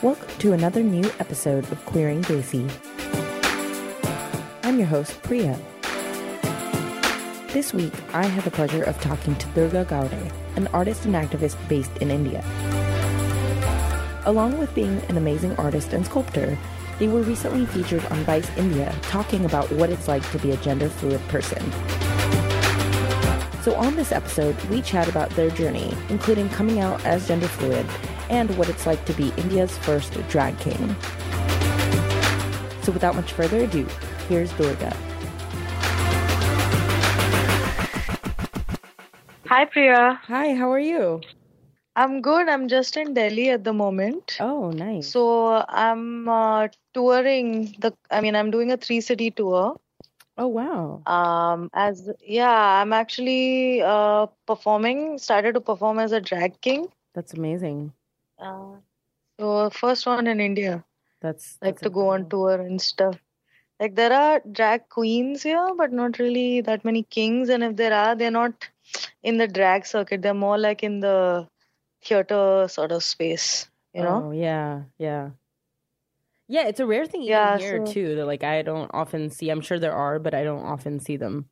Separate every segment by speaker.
Speaker 1: Welcome to another new episode of Queering Desi. I'm your host, Priya. This week, I had the pleasure of talking to Durga Gawde, an artist and activist based in India. Along with being an amazing artist and sculptor, they were recently featured on Vice India talking about what it's like to be a gender fluid person. So, on this episode, we chat about their journey, including coming out as gender fluid and what it's like to be India's first drag king. So, without much further ado, here's Durga.
Speaker 2: Hi, Priya.
Speaker 1: Hi, how are you?
Speaker 2: I'm good. I'm just in Delhi at the moment.
Speaker 1: Oh, nice.
Speaker 2: So I'm uh, touring the. I mean, I'm doing a three city tour.
Speaker 1: Oh, wow.
Speaker 2: Um, as yeah, I'm actually uh performing. Started to perform as a drag king.
Speaker 1: That's amazing.
Speaker 2: Uh, so first one in India.
Speaker 1: That's
Speaker 2: Like
Speaker 1: that's
Speaker 2: to go on tour and stuff. Like there are drag queens here, but not really that many kings. And if there are, they're not in the drag circuit. They're more like in the theater sort of space. You know.
Speaker 1: Oh, yeah, yeah. Yeah, it's a rare thing even
Speaker 2: Yeah,
Speaker 1: here
Speaker 2: so-
Speaker 1: too that like I don't often see. I'm sure there are, but I don't often see them.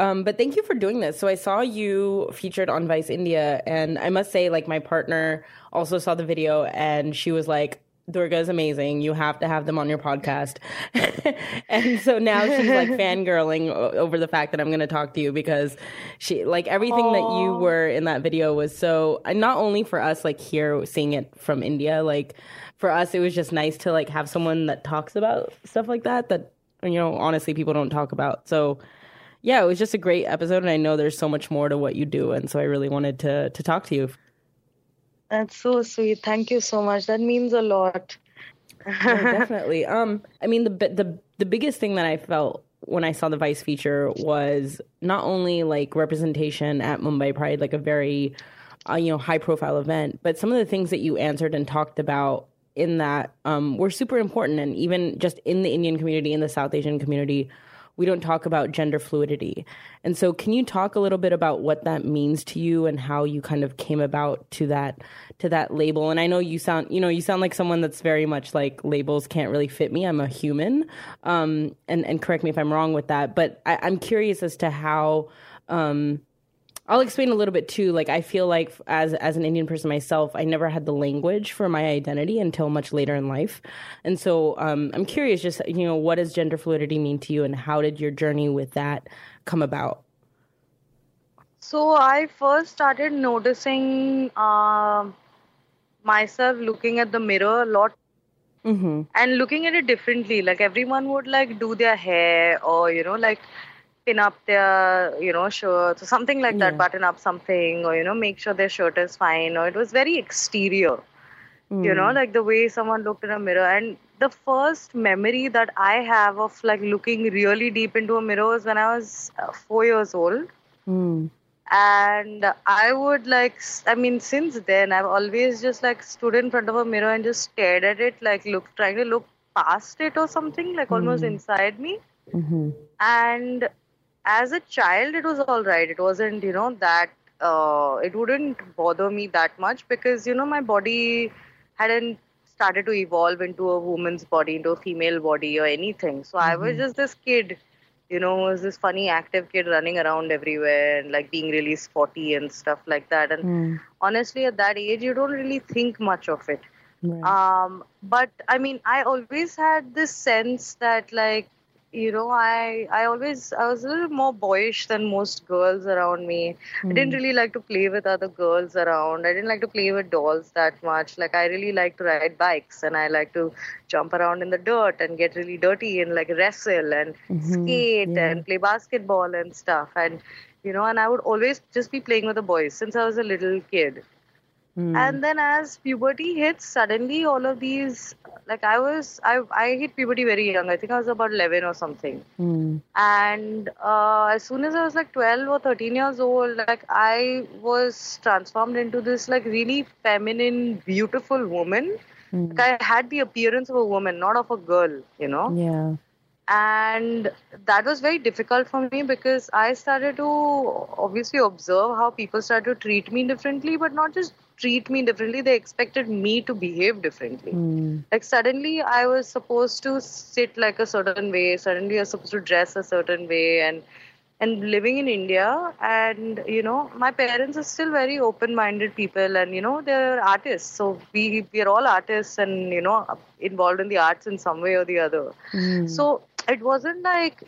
Speaker 1: Um, but thank you for doing this. So I saw you featured on Vice India, and I must say, like my partner also saw the video, and she was like, "Durga is amazing. You have to have them on your podcast." and so now she's like fangirling over the fact that I'm going to talk to you because she like everything that you were in that video was so and not only for us like here seeing it from India, like for us it was just nice to like have someone that talks about stuff like that that you know honestly people don't talk about. So yeah, it was just a great episode, and I know there's so much more to what you do, and so I really wanted to to talk to you.
Speaker 2: That's so sweet. Thank you so much. That means a lot.
Speaker 1: No, definitely. Um, I mean, the the the biggest thing that I felt when I saw the Vice feature was not only like representation at Mumbai Pride, like a very uh, you know high profile event, but some of the things that you answered and talked about in that um, were super important, and even just in the Indian community, in the South Asian community. We don't talk about gender fluidity. And so can you talk a little bit about what that means to you and how you kind of came about to that to that label? And I know you sound you know, you sound like someone that's very much like labels can't really fit me. I'm a human. Um and, and correct me if I'm wrong with that. But I, I'm curious as to how um I'll explain a little bit too. Like I feel like as as an Indian person myself, I never had the language for my identity until much later in life, and so um, I'm curious. Just you know, what does gender fluidity mean to you, and how did your journey with that come about?
Speaker 2: So I first started noticing um myself looking at the mirror a lot
Speaker 1: Mm-hmm.
Speaker 2: and looking at it differently. Like everyone would like do their hair or you know like pin up their you know shirts or something like that,
Speaker 1: Yeah.
Speaker 2: button up something or you know make sure their shirt is fine. Or it was very exterior. you know like the way someone looked in a mirror and the first memory that i have of like looking really deep into a mirror was when i was uh, 4 years old
Speaker 1: Mm.
Speaker 2: and i would like i mean since then i've always just like stood in front of a mirror and just stared at it like look trying to look past it or something like almost
Speaker 1: Mm.
Speaker 2: inside me
Speaker 1: Mm-hmm.
Speaker 2: and as a child it was all right it wasn't you know that uh, it wouldn't bother me that much because you know my body hadn't started to evolve into a woman's body into a female body or anything so i was
Speaker 1: Mhm.
Speaker 2: just this kid you know was this funny active kid running around everywhere and like being really sporty and stuff like that and
Speaker 1: Mm.
Speaker 2: honestly at that age you don't really think much of it
Speaker 1: Right.
Speaker 2: um but i mean i always had this sense that like you know i i always i was a little more boyish than most girls around me i didn't
Speaker 1: Mm.
Speaker 2: really like to play with other girls around i didn't like to play with dolls that much like i really like to ride bikes and i like to jump around in the dirt and get really dirty and like wrestle and
Speaker 1: Mhm.
Speaker 2: skate
Speaker 1: Yeah.
Speaker 2: and play basketball and stuff and you know and i would always just be playing with the boys since i was a little kid
Speaker 1: Mm.
Speaker 2: and then as puberty hits suddenly all of these like i was i i hit puberty very young i think i was about 11 or something
Speaker 1: Mm.
Speaker 2: and uh, as soon as i was like 12 or 13 years old like i was transformed into this like really feminine beautiful woman
Speaker 1: Mm.
Speaker 2: like i had the appearance of a woman not of a girl you know
Speaker 1: Yeah.
Speaker 2: and that was very difficult for me because I started to obviously observe how people started to treat me differently, but not just treat me differently they expected me to behave differently. Hmm. Like suddenly i was supposed to sit like a certain way suddenly i was supposed to dress a certain way and and living in india and you know my parents are still very open minded people and you know they're artists. So we we're all artists and you know involved in the arts in some way or the other. Hmm. So it wasn't like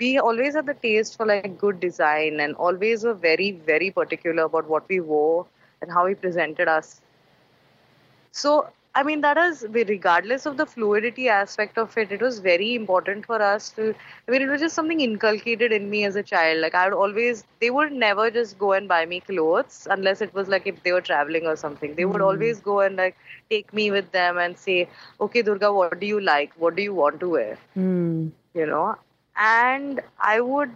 Speaker 2: we always had the taste for like good design and always were very very particular about what we wore and how he presented us. So i mean that is regardless of the fluidity aspect of it it was very important for us to i mean it was just something inculcated in me as a child. Like i would always they would never just go and buy me clothes unless it was like if they were traveling or something. They would hmm. always go and like take me with them and say okay durga what do you like? What do you want to wear? Hmm. You know and i would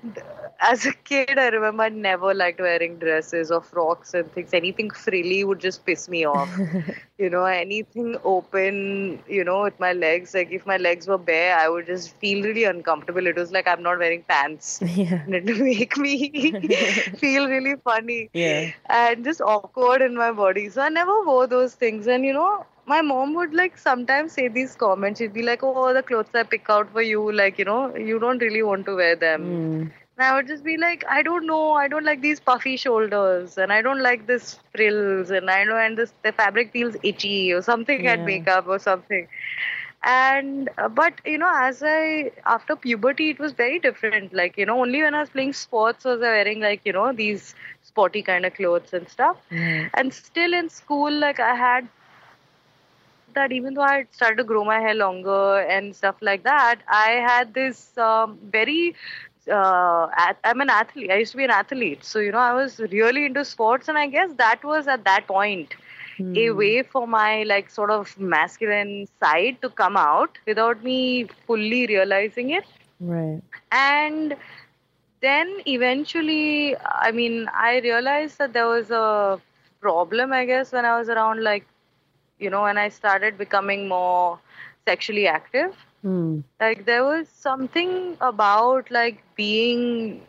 Speaker 2: as a kid i remember i never liked wearing dresses or frocks and things anything frilly would just piss me off you know anything open you know with my legs like if my legs were bare i would just feel really uncomfortable it was like i'm not wearing pants
Speaker 1: Yeah.
Speaker 2: and it would make me feel really funny
Speaker 1: Yeah.
Speaker 2: and just awkward in my body. So I never wore those things. And you know, my mom would like sometimes say these comments. She'd be like, "Oh, the clothes I pick out for you, like you know, you don't really want to wear them."
Speaker 1: Mm.
Speaker 2: And I would just be like, "I don't know. I don't like these puffy shoulders, and I don't like this frills, and I know, and this the fabric feels itchy or something at makeup or something." and uh, but you know as i after puberty it was very different like you know only when i was playing sports was i wearing like you know these sporty kind of clothes and stuff
Speaker 1: Right.
Speaker 2: and still in school like i had that even though i had started to grow my hair longer and stuff like that i had this um, very uh, i'm an athlete. I used to be an athlete. So you know i was really into sports and i guess that was at that point a way for my like sort of masculine side to come out without me fully realizing it.
Speaker 1: Right.
Speaker 2: and then eventually i mean i realized that there was a problem i guess when i was around like you know when i started becoming more sexually active
Speaker 1: Mm.
Speaker 2: like there was something about like being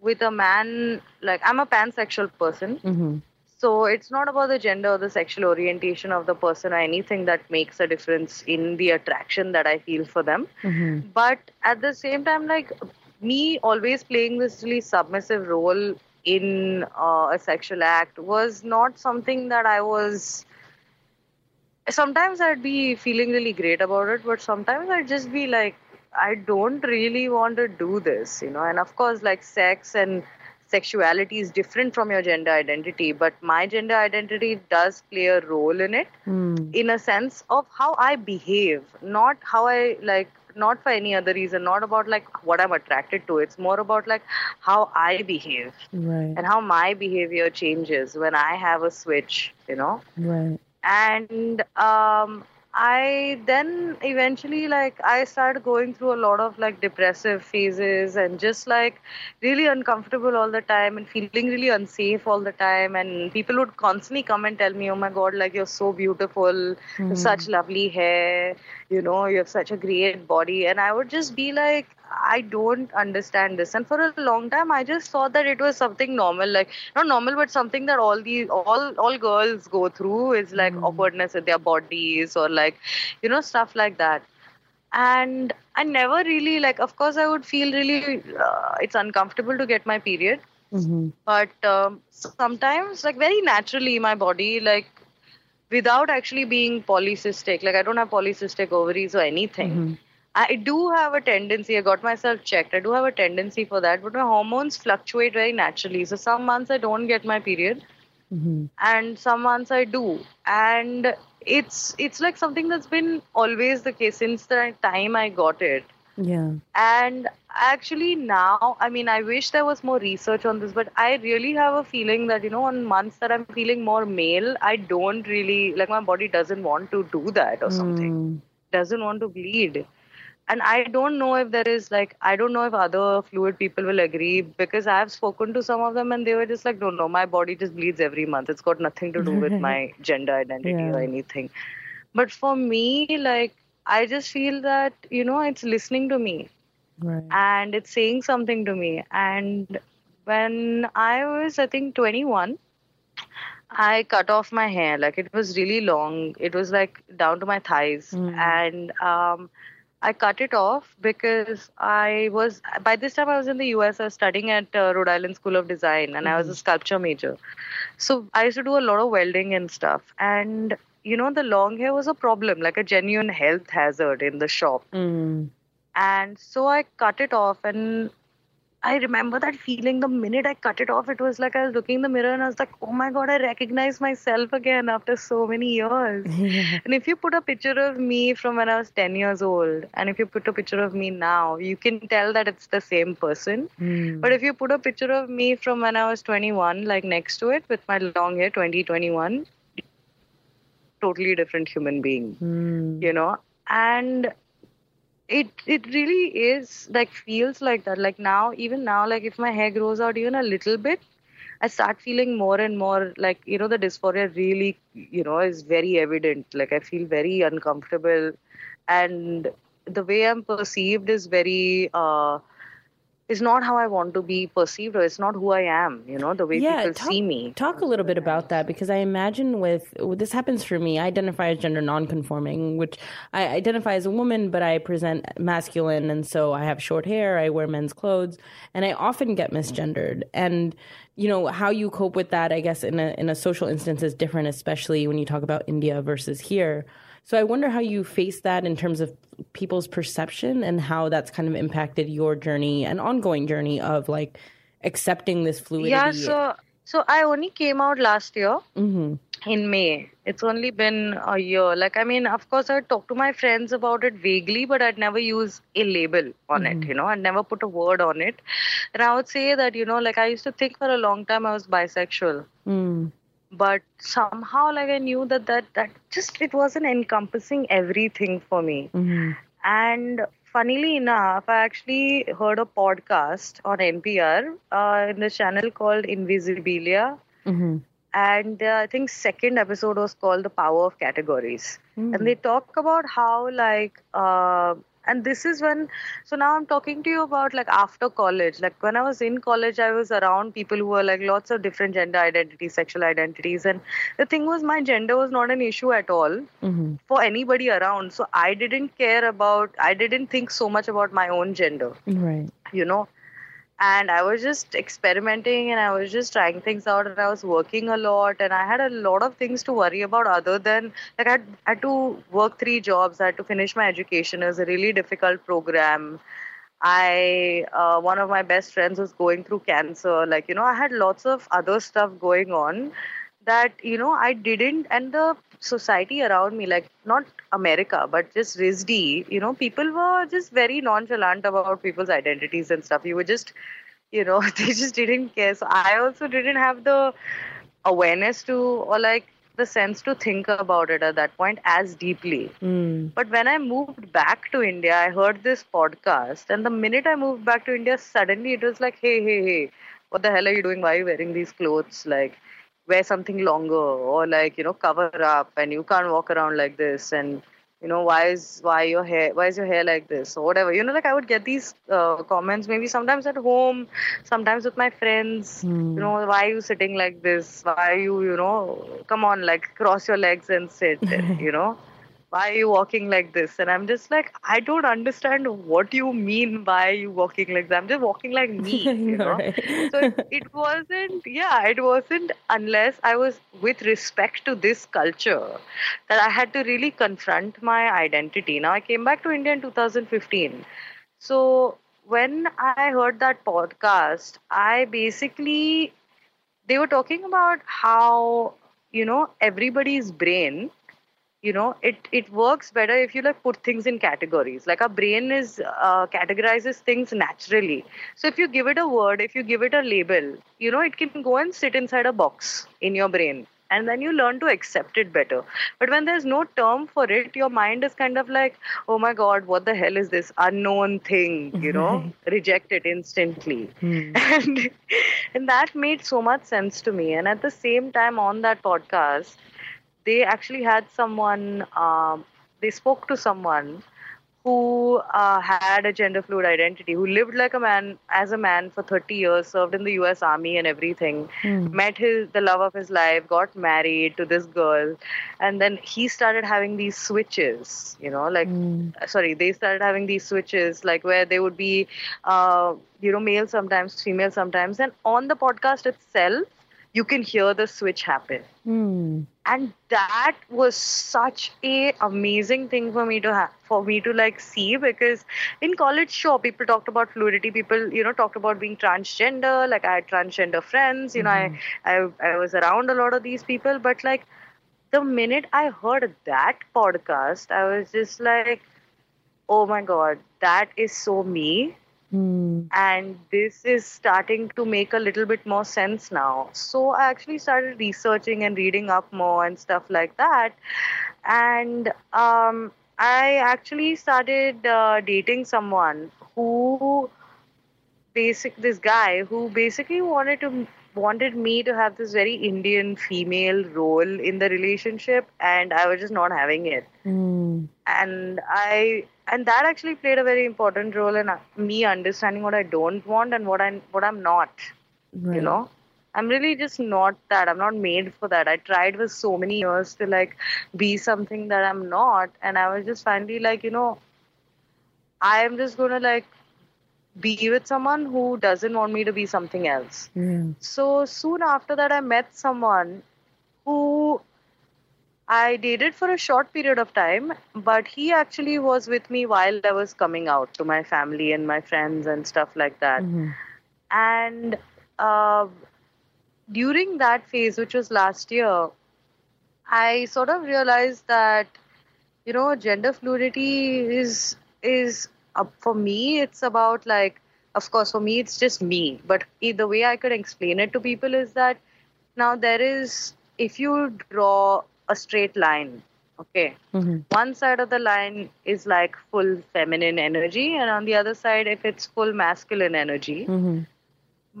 Speaker 2: with a man like i'm a pansexual person
Speaker 1: Mm-hmm.
Speaker 2: so it's not about the gender or the sexual orientation of the person or anything that makes a difference in the attraction that I feel for them.
Speaker 1: Mm-hmm.
Speaker 2: But at the same time, like me always playing this really submissive role in uh, a sexual act was not something that I was. Sometimes I'd be feeling really great about it, but sometimes I'd just be like, I don't really want to do this, you know. And of course, like sex and sexuality is different from your gender identity, but my gender identity does play a role in it
Speaker 1: Mm.
Speaker 2: in a sense of how I behave, not how I like, not for any other reason, not about like what I'm attracted to. It's more about like how I behave
Speaker 1: Right.
Speaker 2: and how my behavior changes when I have a switch, you know
Speaker 1: Right.
Speaker 2: And um i then eventually like i started going through a lot of like depressive phases and just like really uncomfortable all the time and feeling really unsafe all the time. And people would constantly come and tell me oh my god like you're so beautiful. Have such lovely hair you know you have such a great body and i would just be like I don't understand this. And for a long time, I just thought that it was something normal, like not normal, but something that all the all all girls go through is like awkwardness with their bodies or like you know stuff like that. And I never really like. Of course, I would feel really uh, it's uncomfortable to get my period,
Speaker 1: Mm-hmm.
Speaker 2: but um, sometimes like very naturally my body like without actually being polycystic like i don't have polycystic ovaries or anything. I do have a tendency i got myself checked i do have a tendency for that but my hormones fluctuate very naturally. So some months i don't get my period
Speaker 1: Mm-hmm.
Speaker 2: and some months i do. And it's it's like something that's been always the case since the time i got it.
Speaker 1: Yeah.
Speaker 2: and actually now, I mean, I wish there was more research on this, but I really have a feeling that, you know, on months that I'm feeling more male, I don't really, like, my body doesn't want to do that or something,
Speaker 1: Mm.
Speaker 2: doesn't want to bleed. And I don't know if there is, like, I don't know if other fluid people will agree because I have spoken to some of them and they were just like, no, no, my body just bleeds every month. It's got nothing to do with my gender identity
Speaker 1: Yeah.
Speaker 2: or anything. But for me, like, I just feel that, you know, it's listening to me
Speaker 1: Right.
Speaker 2: and it's saying something to me. And when I was, I think, 21, I cut off my hair. Like it was really long. It was like down to my thighs.
Speaker 1: Mm.
Speaker 2: And um, I cut it off because I was, by this time I was in the US. I was studying at uh, Rhode Island School of Design and I was a sculpture major. So I used to do a lot of welding and stuff. And, you know, the long hair was a problem, like a genuine health hazard in the shop.
Speaker 1: Mm.
Speaker 2: And so I cut it off and I remember that feeling the minute I cut it off. It was like I was looking in the mirror and I was like, oh my god, I recognize myself again after so many years. And if you put a picture of me from when I was 10 years old, and if you put a picture of me now, you can tell that it's the same person.
Speaker 1: Mm.
Speaker 2: But if you put a picture of me from when I was 21, like next to it with my long hair, 2021, totally different human being
Speaker 1: Mm.
Speaker 2: you know and it it really is like feels like that. Like now even now like if my hair grows out even a little bit i start feeling more and more like you know the dysphoria really you know is very evident. Like i feel very uncomfortable. And the way i'm perceived is very uh is not how i want to be perceived or it's not who i am you know the way
Speaker 1: Yeah,
Speaker 2: people
Speaker 1: talk-
Speaker 2: see me
Speaker 1: Talk a little bit about that because I imagine with this happens for me. I identify as gender nonconforming, which I identify as a woman, but I present masculine, and so I have short hair. I wear men's clothes, and I often get misgendered. And you know how you cope with that, I guess, in a in a social instance is different, especially when you talk about India versus here. So I wonder how you face that in terms of people's perception and how that's kind of impacted your journey and ongoing journey of like accepting this fluidity.
Speaker 2: yeah so so i only came out last year
Speaker 1: hmm
Speaker 2: in May. It's only been a year. Like, I mean, of course, I'd talk to my friends about it vaguely, but I'd never use a label on it, you know, I'd never put a word on it. And I would say that, you know, like I used to think for a long time I was bisexual.
Speaker 1: Mm.
Speaker 2: But somehow, like, I knew that that, that just, it wasn't encompassing everything for me.
Speaker 1: hmm
Speaker 2: And funnily enough, I actually heard a podcast on NPR uh, in the channel called Invisibilia
Speaker 1: hmm
Speaker 2: and uh, I think second episode was called the power of categories,
Speaker 1: Mm.
Speaker 2: and they talk about how like uh, and this is when so now I'm talking to you about like after college, like when I was in college, I was around people who were like lots of different gender identities, sexual identities, and the thing was my gender was not an issue at all
Speaker 1: hmm
Speaker 2: for anybody around, so I didn't care about, I didn't think so much about my own gender.
Speaker 1: Right.
Speaker 2: you know and i was just experimenting and i was just trying things out and i was working a lot and i had a lot of things to worry about other than like i had, to work three jobs. I had to finish my education. It was a really difficult program. I uh, one of my best friends was going through cancer. Like you know i had lots of other stuff going on that you know i didn't. And the society around me like not america but just risd you know people were just very nonchalant about people's identities and stuff you were just you know they just didn't care so i also didn't have the awareness to or like the sense to think about it at that point as deeply
Speaker 1: Mm.
Speaker 2: but when I moved back to India, I heard this podcast, and the minute I moved back to India, suddenly it was like, hey, hey, hey, what the hell are you doing? Why are you wearing these clothes? Like, wear something longer, or like, you know, cover up, and you can't walk around like this, and you know, why is why your hair, why is your hair like this, or whatever. You know, like I would get these uh, comments, maybe sometimes at home, sometimes with my friends.
Speaker 1: Mm.
Speaker 2: You know, why are you sitting like this? Why are you, you know, come on, like cross your legs and sit. you know why are you walking like this? And I'm just like, I don't understand what you mean by you walking like that. I'm just walking like me, you
Speaker 1: know.
Speaker 2: So it wasn't, yeah, it wasn't unless I was with respect to this culture that I had to really confront my identity. Now I came back to India in 2015. So when I heard that podcast, I basically they were talking about how you know everybody's brain you know it it works better if you like put things in categories. Like our brain is uh, categorizes things naturally. So if you give it a word if you give it a label you know it can go and sit inside a box in your brain. And then you learn to accept it better. But when there's no term for it your mind is kind of like oh my god what the hell is this unknown thing? You know reject it instantly.
Speaker 1: Mm.
Speaker 2: and and that made so much sense to me. And at the same time on that podcast they actually had someone um, they spoke to someone who uh, had a gender fluid identity, who lived like a man as a man for 30 years, served in the U.S. Army and everything,
Speaker 1: Mm.
Speaker 2: met his the love of his life, got married to this girl, and then he started having these switches. You know, like
Speaker 1: Mm.
Speaker 2: sorry, they started having these switches, like where they would be, uh, you know, male sometimes, female sometimes, and on the podcast itself, you can hear the switch happen.
Speaker 1: Mm.
Speaker 2: and that was such a amazing thing for me to have for me to like see because in college sure people talked about fluidity. People you know talked about being transgender like i had transgender friends you know I, I i was around a lot of these people. But like the minute i heard that podcast i was just like oh my god that is so me
Speaker 1: Mm.
Speaker 2: and this is starting to make a little bit more sense now. So I actually started researching and reading up more and stuff like that, and um, I actually started uh, dating someone who basic this guy who basically wanted to wanted me to have this very Indian female role in the relationship, and I was just not having it
Speaker 1: Mm.
Speaker 2: and I and that actually played a very important role in uh, me understanding what I don't want and what I what I'm not.
Speaker 1: Right.
Speaker 2: You know, I'm really just not that. I'm not made for that. I tried for so many years to like be something that I'm not, and I was just finally like, you know, I am just gonna like be with someone who doesn't want me to be something else.
Speaker 1: Yeah.
Speaker 2: So soon after that, I met someone who I dated for a short period of time, but he actually was with me while I was coming out to my family and my friends and stuff like that.
Speaker 1: Mhm.
Speaker 2: And uh, during that phase, which was last year, I sort of realized that you know gender fluidity is is uh, for me it's about like of course for me it's just me but the way i could explain it to people is that now there is if you draw a straight line okay
Speaker 1: Mhm.
Speaker 2: one side of the line is like full feminine energy and on the other side if it's full masculine energy
Speaker 1: Mhm.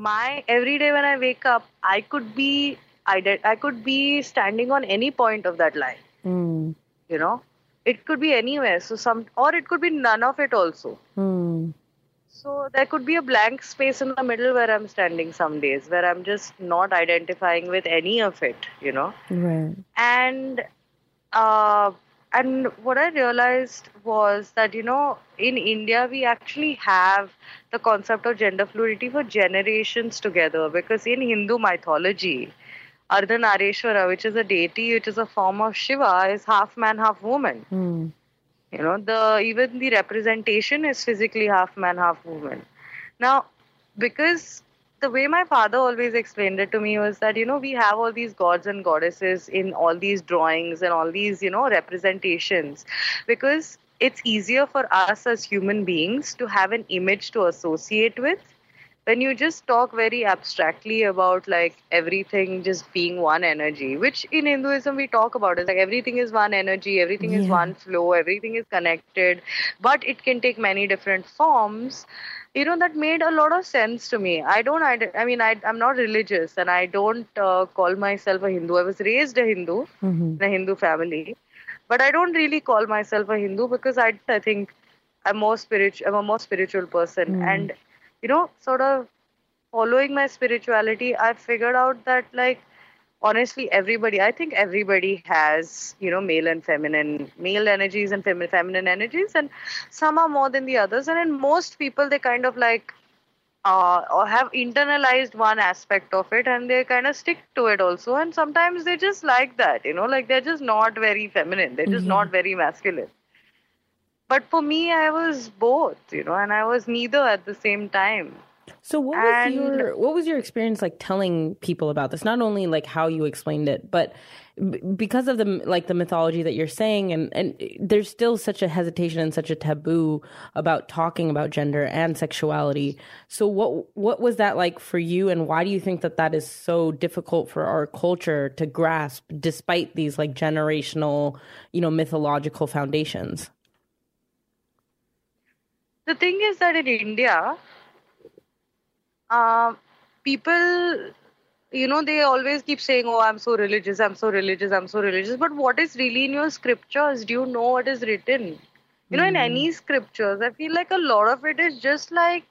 Speaker 2: my every day when i wake up i could be I, did, I could be standing on any point of that line
Speaker 1: Mm.
Speaker 2: you know it could be anywhere so some or it could be none of it also
Speaker 1: Mm.
Speaker 2: so there could be a blank space in the middle where i'm standing some days where i'm just not identifying with any of it you know
Speaker 1: Right.
Speaker 2: and uh, and what I realized was that you know in India we actually have the concept of gender fluidity for generations together because in Hindu mythology, Ardhanareshwara, which is a deity, which is a form of Shiva, is half man, half woman.
Speaker 1: Mm.
Speaker 2: You know, the even the representation is physically half man, half woman. Now, because the way my father always explained it to me was that you know we have all these gods and goddesses in all these drawings and all these you know representations because it's easier for us as human beings to have an image to associate with when you just talk very abstractly about like everything just being one energy which in hinduism we talk about. Is like everything is one energy everything is one flow everything is connected. But it can take many different forms you know that made a lot of sense to me. I don't i, I mean I, i'm not religious and i don't uh, call myself a hindu. I was raised a hindu
Speaker 1: Mhm.
Speaker 2: in a hindu family. But i don't really call myself a hindu because i, I think i'm more spiritual i'm a more spiritual person.
Speaker 1: Mm.
Speaker 2: and you know sort of following my spirituality i figured out that like honestly everybody i think everybody has you know male and feminine male energies and femi- feminine energies and some are more than the others. And in most people they kind of like uh, or have internalized one aspect of it and they kind of stick to it also. And sometimes they just like that you know like they're just not very feminine. They're just
Speaker 1: Mhm.
Speaker 2: not very masculine but for me i was both you know and i was neither at the same time
Speaker 1: So what was
Speaker 2: And-
Speaker 1: your what was your experience like telling people about this? Not only like how you explained it, but b- because of the like the mythology that you're saying, and and there's still such a hesitation and such a taboo about talking about gender and sexuality. So what what was that like for you, and why do you think that that is so difficult for our culture to grasp, despite these like generational, you know, mythological foundations?
Speaker 2: The thing is that in India, uh, people, you know, they always keep saying, "Oh, I'm so religious, I'm so religious, I'm so religious." But what is really in your scriptures? Do you know what is written? You know, in any scriptures, I feel like a lot of it is just like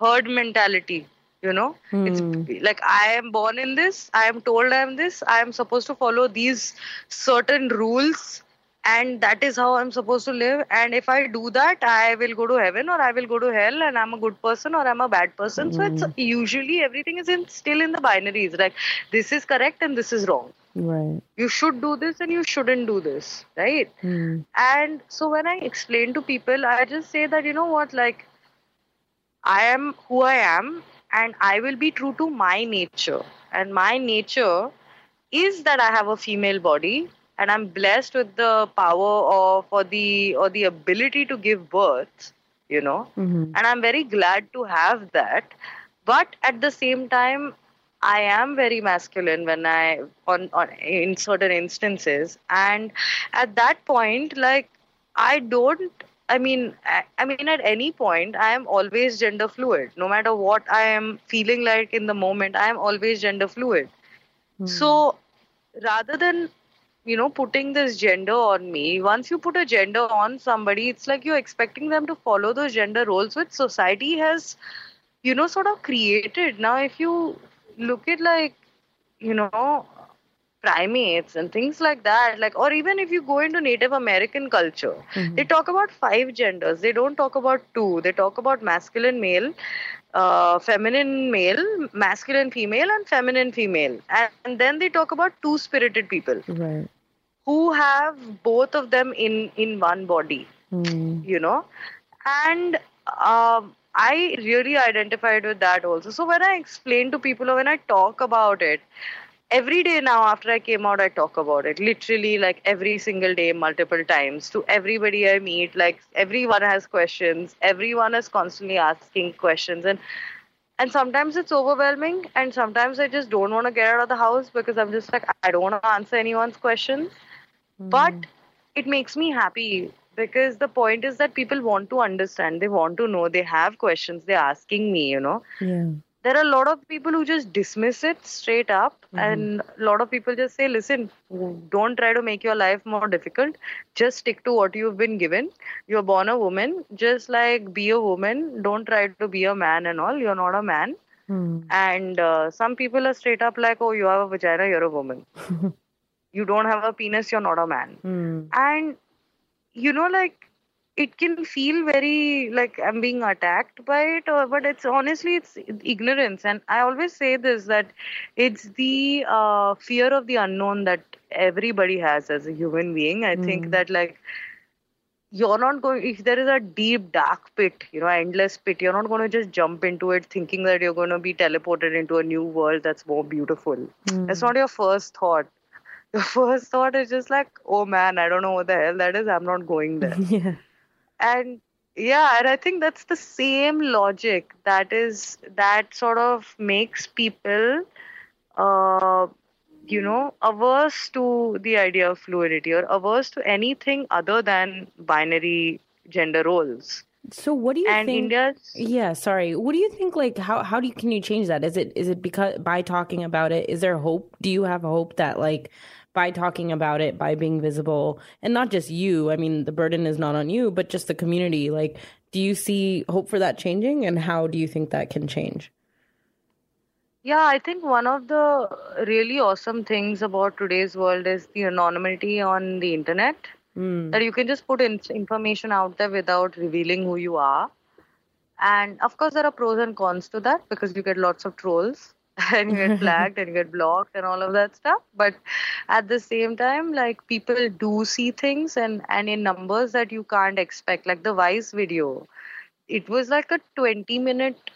Speaker 2: herd mentality. You know, it's like I am born in this, I am told I am this, I am supposed to follow these certain rules, and that is how I'm supposed to live. And if I do that, I will go to heaven or I will go to hell, and I'm a good person or I'm a bad person. So it's mm. usually everything is in still in the binaries. Like this is correct and this is wrong
Speaker 1: Right.
Speaker 2: you should do this and you shouldn't do this right hmm. and so when i explain to people i just say that you know what like i am who i am and i will be true to my nature and my nature is that i have a female body and i'm blessed with the power of or the or the ability to give birth you know mm-hmm. and i'm very glad to have that but at the same time I am very masculine when I on, on in certain instances, and at that point, like I don't. I mean, I, I mean, at any point, I am always gender fluid. No matter what I am feeling like in the moment, I am always gender fluid. Hmm. So, rather than you know putting this gender on me, once you put a gender on somebody, it's like you're expecting them to follow those gender roles, which society has you know sort of created. Now, if you look at like you know primates and things like that like or even if you go into native american culture they talk about five genders. They don't talk about two. They talk about masculine male uh, feminine male masculine female and feminine female. And, and then they talk about two spirited people.
Speaker 1: Right.
Speaker 2: Who have both of them in in one body
Speaker 1: Mm.
Speaker 2: you know? And um, i really identified with that also. So when i explain to people or when i talk about it every day now after i came out i talk about it. Literally like every single day multiple times. To everybody i meet like everyone has questions. Everyone is constantly asking questions. And and sometimes it's overwhelming and sometimes i just don't want to get out of the house because i'm just like i don't want to answer anyone's questions but it makes me happy because the point is that people want to understand they want to know they have questions they're asking me you know.
Speaker 1: Yeah.
Speaker 2: there are a lot of people who just dismiss it straight up and a lot of people just say listen don't try to make your life more difficult. Just stick to what you've been given. You're born a woman. Just like be a woman. Don't try to be a man and all. You're not a man.
Speaker 1: Mm.
Speaker 2: and uh, some people are straight up like oh you have a vagina you're a woman you don't have a penis you're not a man.
Speaker 1: Mm.
Speaker 2: and you know like it can feel very like i'm being attacked by it or but it's honestly it's ignorance. And i always say this that it's the uh, fear of the unknown that everybody has as a human being. I think that like you're not going if there is a deep dark pit you know endless pit you're not going to just jump into it thinking that you're going to be teleported into a new world that's more beautiful. That's not your first thought your first thought is just like oh man i don't know what the hell that is. I'm not going there.
Speaker 1: Yeah.
Speaker 2: and yeah and i think that's the same logic that is that sort of makes people uh you know averse to the idea of fluidity or averse to anything other than binary gender roles
Speaker 1: So what do you
Speaker 2: and
Speaker 1: think?
Speaker 2: india's
Speaker 1: Yeah, sorry. What do you think? Like, how how do you can you change that? Is it is it because by talking about it? Is there hope? Do you have hope that like by talking about it, by being visible, and not just you? I mean, the burden is not on you, but just the community. Like, do you see hope for that changing? And how do you think that can change?
Speaker 2: Yeah, I think one of the really awesome things about today's world is the anonymity on the internet.
Speaker 1: Mm.
Speaker 2: That you can just put in information out there without revealing who you are. And of course, there are pros and cons to that because you get lots of trolls and you get flagged and you get blocked and all of that stuff. But at the same time, like people do see things and, and in numbers that you can't expect. Like the Vice video, it was like a 20 minute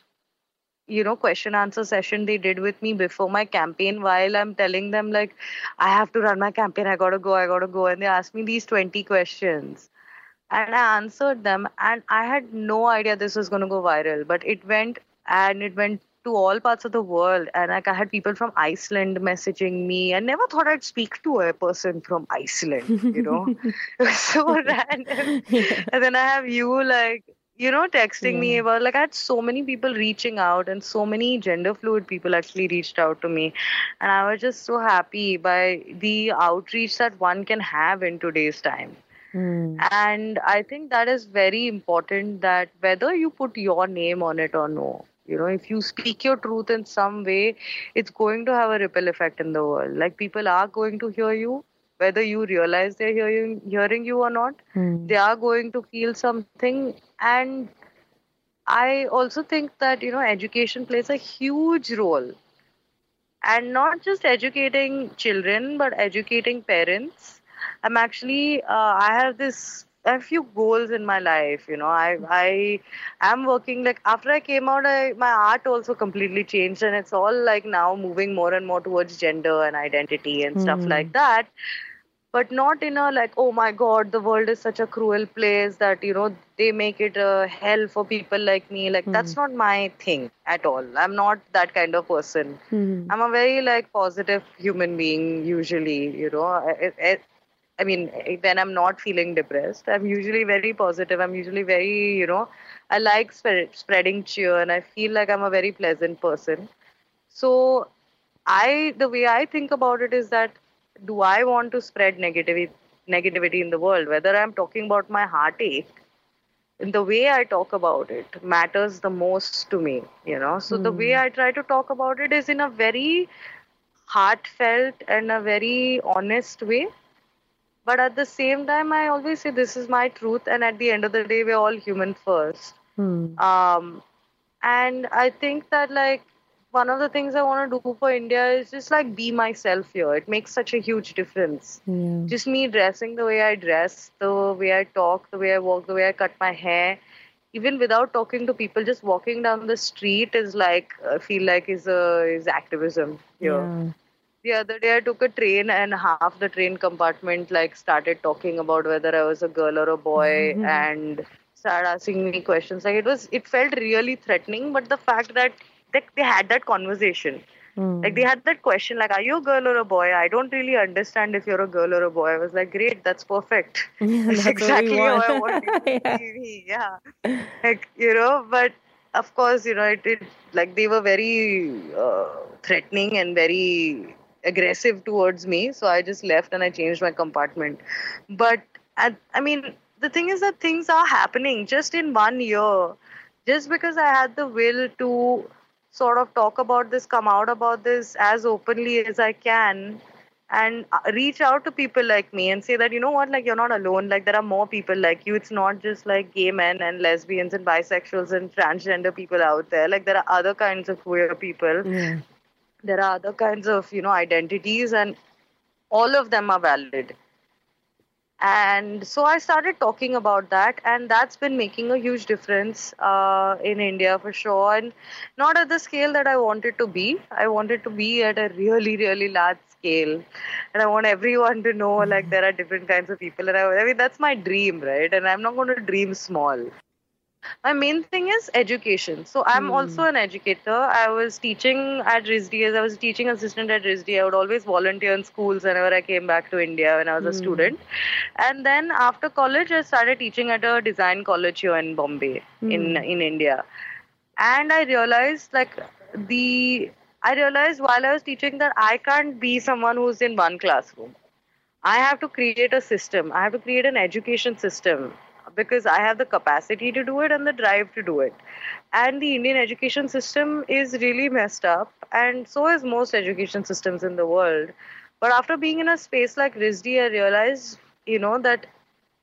Speaker 2: you know question answer session they did with me before my campaign while i'm telling them like i have to run my campaign i gotta go i gotta go. And they asked me these 20 questions. And i answered them and i had no idea this was going to go viral but it went and it went to all parts of the world. And like i had people from iceland messaging me. I never thought i'd speak to a person from iceland you know? So random. And then i have you like you know texting me about like i had so many people reaching out and so many gender fluid people actually reached out to me and i was just so happy by the outreach that one can have in today's time Mm. And I think that is very important that whether you put your name on it or no, you know, if you speak your truth in some way, it's going to have a ripple effect in the world. Like people are going to hear you, whether you realize they're hearing hearing you or not. Mm. They are going to feel something. And I also think that, you know, education plays a huge role. And not just educating children, but educating parents I'm actually uh, I have this I have few goals in my life. You know, I I am working like after I came out, I, my art also completely changed, and it's all like now moving more and more towards gender and identity and mm. stuff like hmm. that. But not in a like, oh my God, the world is such a cruel place that you know they make it a hell for people like me. Like mm. that's not my thing at all. I'm not that kind of person. Mm. I'm a very like positive human being usually. You know, it, it, I mean, when I'm not feeling depressed, I'm usually very positive. I'm usually very, you know, I like spread, spreading cheer and I feel like I'm a very pleasant person. So, I, the way I think about it is that do I want to spread negativity, negativity in the world? Whether I'm talking about my heartache, in the way I talk about it matters the most to me, you know. So, mm. the way hmm. I try to talk about it is in a very heartfelt and a very honest way but at the same time, I always say this is my truth, and at the end of the day, we're all human first. Hmm. Um, and I think that like one of the things I want to do for India is just like be myself here. It makes such a huge difference. Yeah. Just me dressing the way I dress, the way I talk, the way I walk, the way I cut my hair. Even without talking to people, just walking down the street is like I feel like is a is activism here. Yeah the other day i took a train and half the train compartment like started talking about whether i was a girl or a boy mm-hmm. and started asking me questions like it was it felt really threatening but the fact that they, they had that conversation. Mm. like they had that question like are you a girl or a boy? I don't really understand if you're a girl or a boy. I was like great that's perfect. Yeah, that's, exactly how i want. it to be yeah. Like you know but of course you know it, it like they were very uh, threatening and very aggressive towards me. So i just left and i changed my compartment. But I, I mean the thing is that things are happening just in one year. Just because i had the will to sort of talk about this come out about this as openly as i can and uh, reach out to people like me and say that you know what? Like you're not alone. Like there are more people like you. It's not just like gay men and lesbians and bisexuals and transgender people out there. Like there are other kinds of queer people. Yeah. There are other kinds of you know identities and all of them are valid and so i started talking about that and that's been making a huge difference uh, in india for sure. And not at the scale that i wanted to be. I wanted to be at a really really large scale. And i want everyone to know like there are different kinds of people and I, I mean that's my dream right? And i'm not going to dream small my main thing is education. So I'm mm. also an educator. I was teaching at RISD as I was teaching assistant at RISD. I would always volunteer in schools whenever I came back to India when I was mm. a hmm. student. And then after college, I started teaching at a design college here in Bombay, mm. in in India. And I realized like the I realized while I was teaching that I can't be someone who's in one classroom. I have to create a system. I have to create an education system because I have the capacity to do it and the drive to do it. And the Indian education system is really messed up, and so is most education systems in the world. But after being in a space like RISD, I realized, you know, that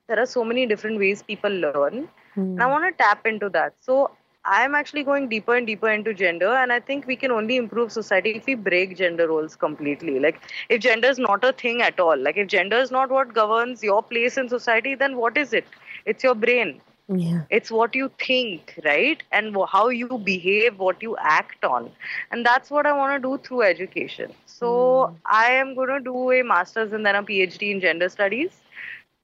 Speaker 2: there are so many different ways people learn. Mm. And I want to tap into that. So I'm actually going deeper and deeper into gender, and I think we can only improve society if we break gender roles completely. Like, if gender is not a thing at all, like, if gender is not what governs your place in society, then what is it? It's your brain. Yeah. it's what you think right? And how you behave what you act on. And that's what i want to do through education. So mm. i am going to do a master's and then a phd in gender studies.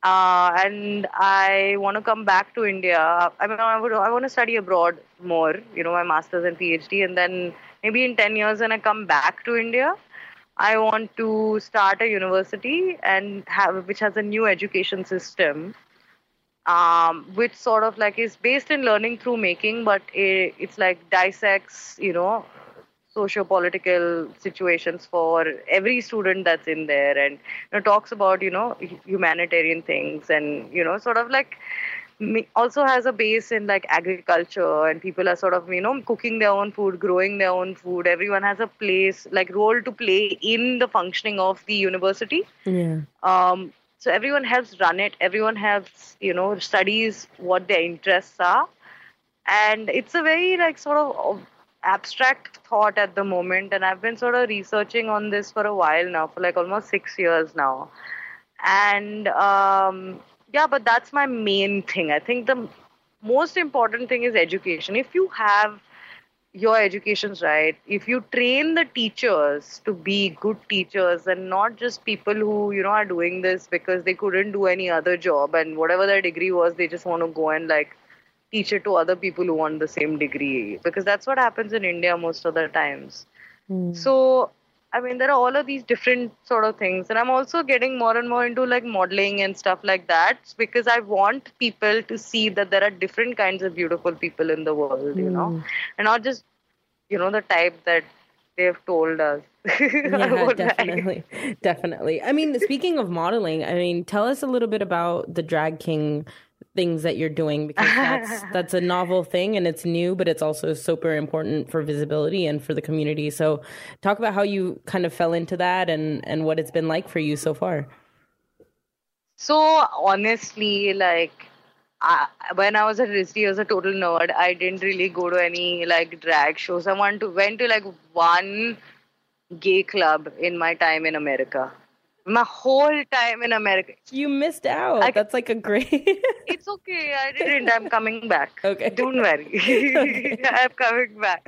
Speaker 2: Uh, and I want to come back to India. I mean, I, would, I want to study abroad more, you know, my master's and PhD, and then maybe in 10 years when I come back to India, I want to start a university and have which has a new education system um, which sort of like is based in learning through making, but it, it's like dissects, you know, socio-political situations for every student that's in there and you know, talks about you know humanitarian things and you know sort of like also has a base in like agriculture and people are sort of you know cooking their own food growing their own food. Everyone has a place like role to play in the functioning of the university.
Speaker 1: Yeah.
Speaker 2: Um so everyone helps run it. Everyone helps you know studies what their interests are. And it's a very like sort of abstract thought at the moment. And i've been sort of researching on this for a while now for like almost six years now. And um yeah but that's my main thing. I think the most important thing is education. If you have your education's right. If you train the teachers to be good teachers and not just people who you know are doing this because they couldn't do any other job and whatever their degree was they just want to go and like teach it to other people who want the same degree. Because that's what happens in india most of the times.
Speaker 1: Mm.
Speaker 2: so I mean, there are all of these different sort of things. And I'm also getting more and more into like modeling and stuff like that because I want people to see that there are different kinds of beautiful people in the world, you know, hmm. and not just, you know, the type that they've told us.
Speaker 1: yeah, definitely. Definitely. I mean, speaking of modeling, I mean, tell us a little bit about the Drag King things that you're doing because that's that's a novel thing and it's new but it's also super important for visibility and for the community so talk about how you kind of fell into that and and what it's been like for you so far
Speaker 2: so honestly like I, when I was at RISD, I was a total nerd. I didn't really go to any like drag shows. I went to went to like one gay club in my time in America my whole time in America.
Speaker 1: You missed out. I, That's like a great.
Speaker 2: it's okay. I didn't. I'm coming back.
Speaker 1: Okay.
Speaker 2: Don't worry. I'm coming back.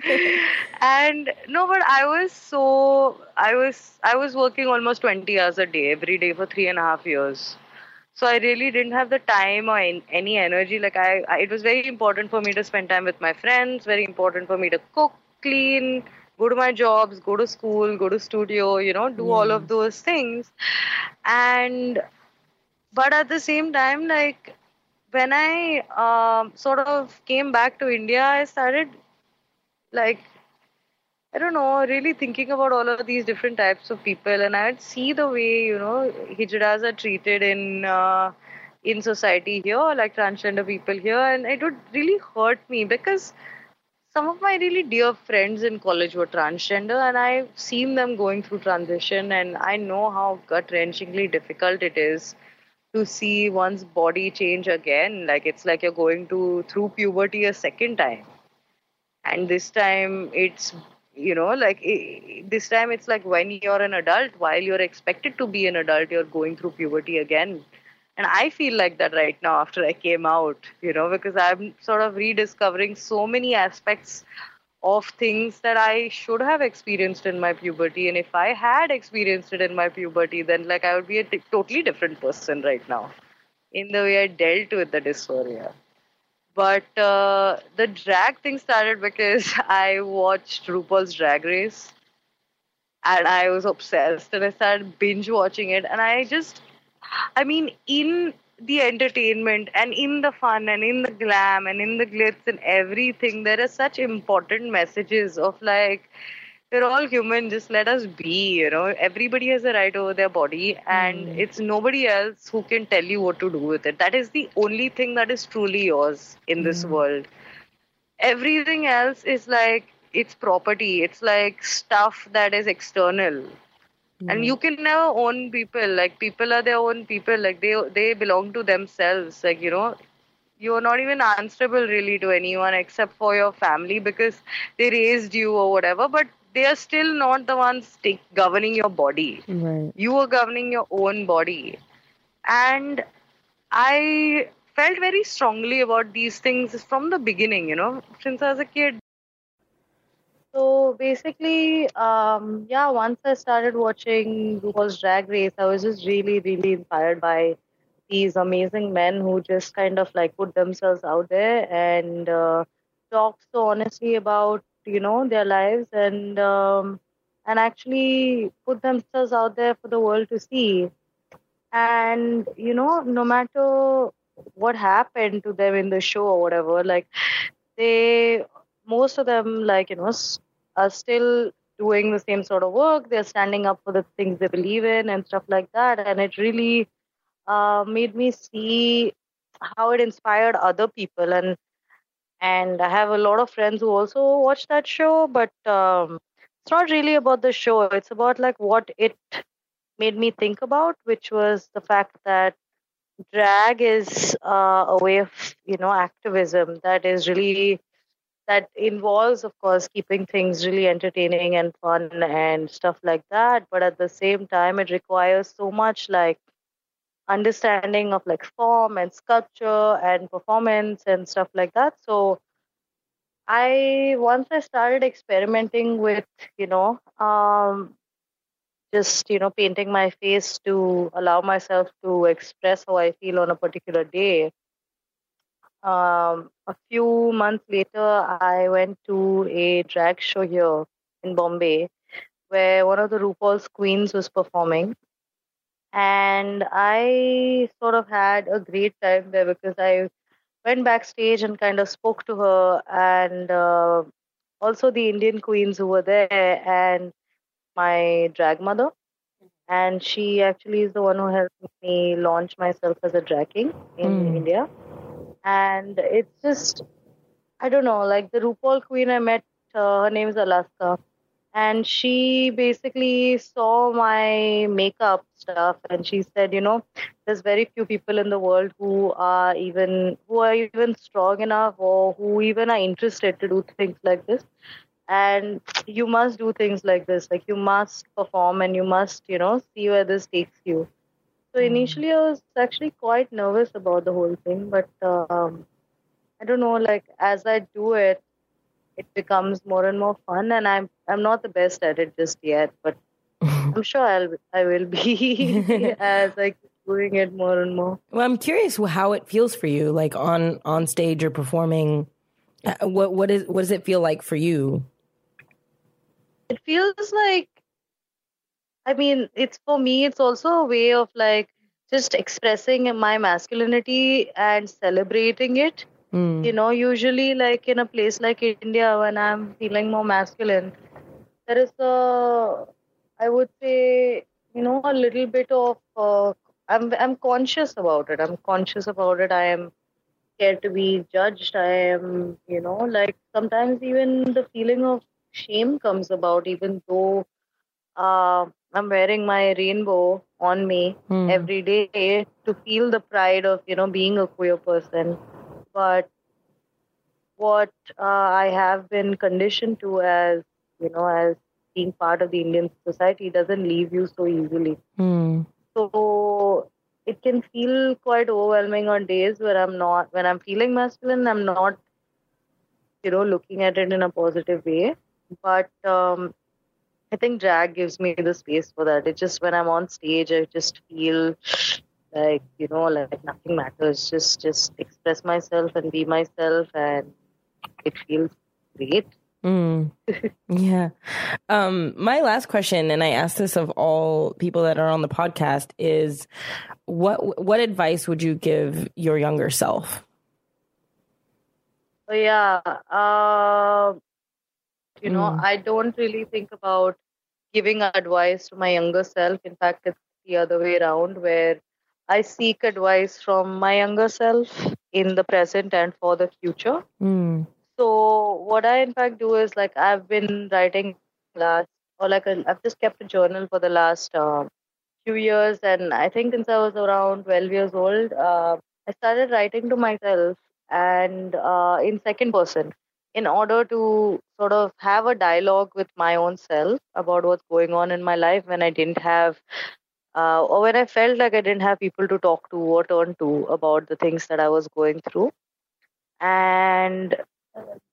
Speaker 2: And no, but I was so I was I was working almost 20 hours a day every day for three and a half years. So I really didn't have the time or any energy. Like I, I it was very important for me to spend time with my friends. Very important for me to cook, clean, go to my jobs, go to school, go to studio, you know, do mm. all of hmm. those things. And but at the same time, like when I um, sort of came back to India, I started like I don't know, really thinking about all of these different types of people, and I'd see the way you know hijras are treated in uh, in society here, like transgender people here, and it would really hurt me because some of my really dear friends in college were transgender and I've seen them going through transition and I know how gut wrenchingly difficult it is to see one's body change again. Like it's like you're going to through puberty a second time. And this time it's you know like this time it's like when you're an adult while you're expected to be an adult you're going through puberty again and i feel like that right now after i came out you know because i'm sort of rediscovering so many aspects of things that i should have experienced in my puberty. And if i had experienced it in my puberty then like i would be a t- totally different person right now in the way i dealt with the dysphoria. But uh, the drag thing started because i watched rupaul's drag race and i was obsessed and i started binge watching it. And i just I mean, in the entertainment and in the fun and in the glam and in the glitz and everything, there are such important messages of like, we're all human, just let us be, you know. Everybody has a right over their body, and mm. it's nobody else who can tell you what to do with it. That is the only thing that is truly yours in this mm. world. Everything else is like it's property, it's like stuff that is external and hmm. you can never own people. Like people are their own people. Like they they belong to themselves. Like you know you're not even answerable really to anyone except for your family because they raised you or whatever but they are still not the ones take, governing your body.
Speaker 1: Right.
Speaker 2: you are governing your own body. And i felt very strongly about these things from the beginning you know. Since i was a kid so basically, um, yeah, once I started watching RuPaul's Drag Race, I was just really, really inspired by these amazing men who just kind of like put themselves out there and uh, talk so honestly about you know their lives and um, and actually put themselves out there for the world to see. And you know, no matter what happened to them in the show or whatever, like they most of them like you know are still doing the same sort of work. They're standing up for the things they believe in and stuff like that. And it really uh, made me see how it inspired other people. And and I have a lot of friends who also watch that show, but um, it's not really about the show. It's about like what it made me think about, which was the fact that drag is uh, a way of you know activism that is really that involves of course keeping things really entertaining and fun and stuff like that. But at the same time it requires so much like understanding of like form and sculpture and performance and stuff like that. So i once i started experimenting with you know um just you know painting my face to allow myself to express how i feel on a particular day um, a few months later, I went to a drag show here in Bombay where one of the RuPaul's queens was performing. And I sort of had a great time there because I went backstage and kind of spoke to her and uh, also the Indian queens who were there and my drag mother. And she actually is the one who helped me launch myself as a drag king in mm. India and it's just I don't know, like the RuPaul queen I met, uh, her name is Alaska, and she basically saw my makeup stuff and she said, you know, there's very few people in the world who are even who are even strong enough or who even are interested to do things like this. And you must do things like this. Like you must perform and you must, you know, see where this takes you. So hmm. initially, I was actually quite nervous about the whole thing, but um, I don't know. Like as I do it, it becomes more and more fun, and I'm I'm not the best at it just yet, but I'm sure I'll I will be as I keep doing it more and more.
Speaker 1: Well, I'm curious how it feels for you, like on on stage or performing. Uh, what what is what does it feel like for you?
Speaker 2: It feels like I mean, it's for me, it's also a way of like just expressing my masculinity and celebrating it. Mm. You know, usually, like in a place like India, when I'm feeling more masculine, there is a, I would say, you know, a little bit of, uh, I'm, I'm conscious about it. I'm conscious about it. I am scared to be judged. I am, you know, like sometimes even the feeling of shame comes about, even though uh, I'm wearing my rainbow on me mm. every day to feel the pride of you know being a queer person. But what uh, I have been conditioned to as you know as being part of the Indian society doesn't leave you so easily. Mm. So it can feel quite overwhelming on days where I'm not when I'm feeling masculine. I'm not you know looking at it in a positive way. But um, I think drag gives me the space for that. It's just when I'm on stage, I just feel like you know, like nothing matters. Just just express myself and be myself, and it feels great.
Speaker 1: Mm. yeah. Um, my last question, and I ask this of all people that are on the podcast, is what what advice would you give your younger self?
Speaker 2: Oh, yeah. Uh, you know, mm. I don't really think about giving advice to my younger self. In fact, it's the other way around where I seek advice from my younger self in the present and for the future. Mm. So, what I in fact do is like I've been writing last, or like i have just kept a journal for the last uh, few years, and I think since I was around 12 years old, uh, I started writing to myself and uh, in second person in order to sort of have a dialogue with my own self about what's going on in my life when I didn't have, uh, or when I felt like I didn't have people to talk to or turn to about the things that I was going through. And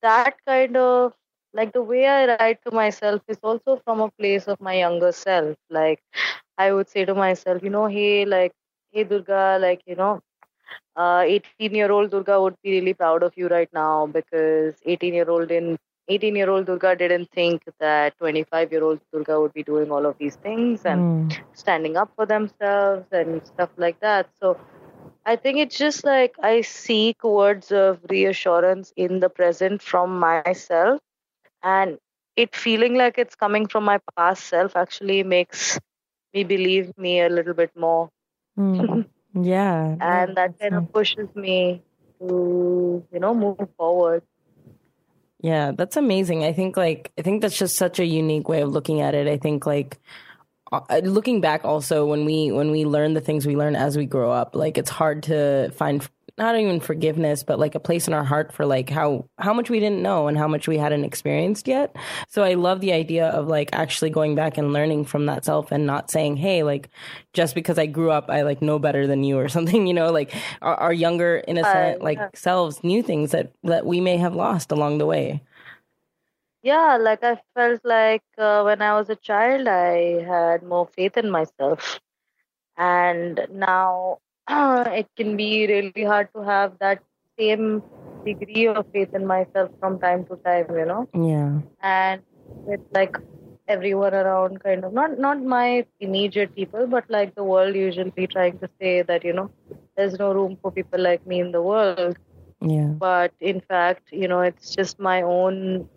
Speaker 2: that kind of like the way I write to myself is also from a place of my younger self. Like I would say to myself, you know, hey, like, hey, Durga, like, you know, uh, 18 year old Durga would be really proud of you right now because 18 year old in 18 year old Durga didn't think that 25 year old Durga would be doing all of these things and mm. standing up for themselves and stuff like that. So I think it's just like I seek words of reassurance in the present from myself. And it feeling like it's coming from my past self actually makes me believe me a little bit more.
Speaker 1: Mm. Yeah.
Speaker 2: and that kind of pushes me to, you know, move forward.
Speaker 1: Yeah, that's amazing. I think like I think that's just such a unique way of looking at it. I think like uh, looking back also when we when we learn the things we learn as we grow up, like it's hard to find not even forgiveness, but like a place in our heart for like how how much we didn't know and how much we hadn't experienced yet. So I love the idea of like actually going back and learning from that self and not saying, "Hey, like just because I grew up, I like know better than you" or something. You know, like our, our younger innocent uh, like yeah. selves knew things that that we may have lost along the way.
Speaker 2: Yeah, like I felt like uh, when I was a child, I had more faith in myself, and now Ah, it can be really hard to have that same degree of faith in myself from time to time, you know.
Speaker 1: Yeah.
Speaker 2: And with like everyone around, kind of not not my immediate people, but like the world usually trying to say that you know there's no room for people like me in the world.
Speaker 1: Yeah.
Speaker 2: But in fact, you know, it's just my own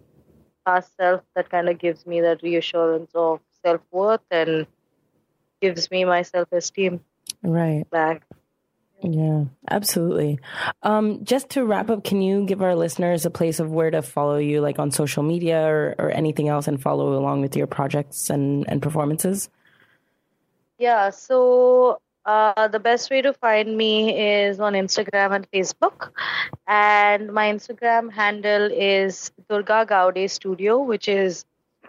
Speaker 2: past self that kind of gives me that reassurance of self worth and gives me my self esteem
Speaker 1: right
Speaker 2: back.
Speaker 1: Yeah, absolutely. Um, just to wrap up, can you give our listeners a place of where to follow you, like on social media or, or anything else, and follow along with your projects and, and performances?
Speaker 2: Yeah, so uh, the best way to find me is on Instagram and Facebook. And my Instagram handle is Durga Gawde Studio, which is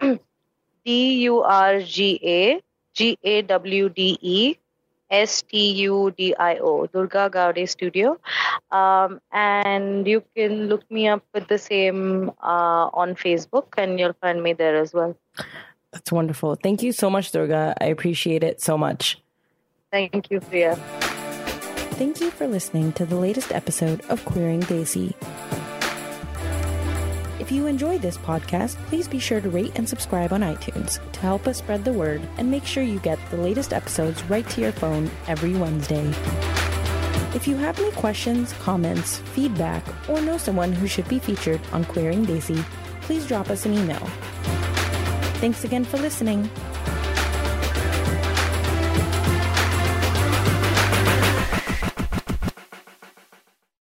Speaker 2: D U R G A G A W D E S T U D I O, Durga Gawde Studio. Um, and you can look me up with the same uh, on Facebook, and you'll find me there as well.
Speaker 1: That's wonderful. Thank you so much, Durga. I appreciate it so much.
Speaker 2: Thank you, Priya.
Speaker 1: Thank you for listening to the latest episode of Queering Desi. If you enjoyed this podcast, please be sure to rate and subscribe on iTunes to help us spread the word and make sure you get the latest episodes right to your phone every Wednesday. If you have any questions, comments, feedback, or know someone who should be featured on Queering Desi, please drop us an email. Thanks again for listening.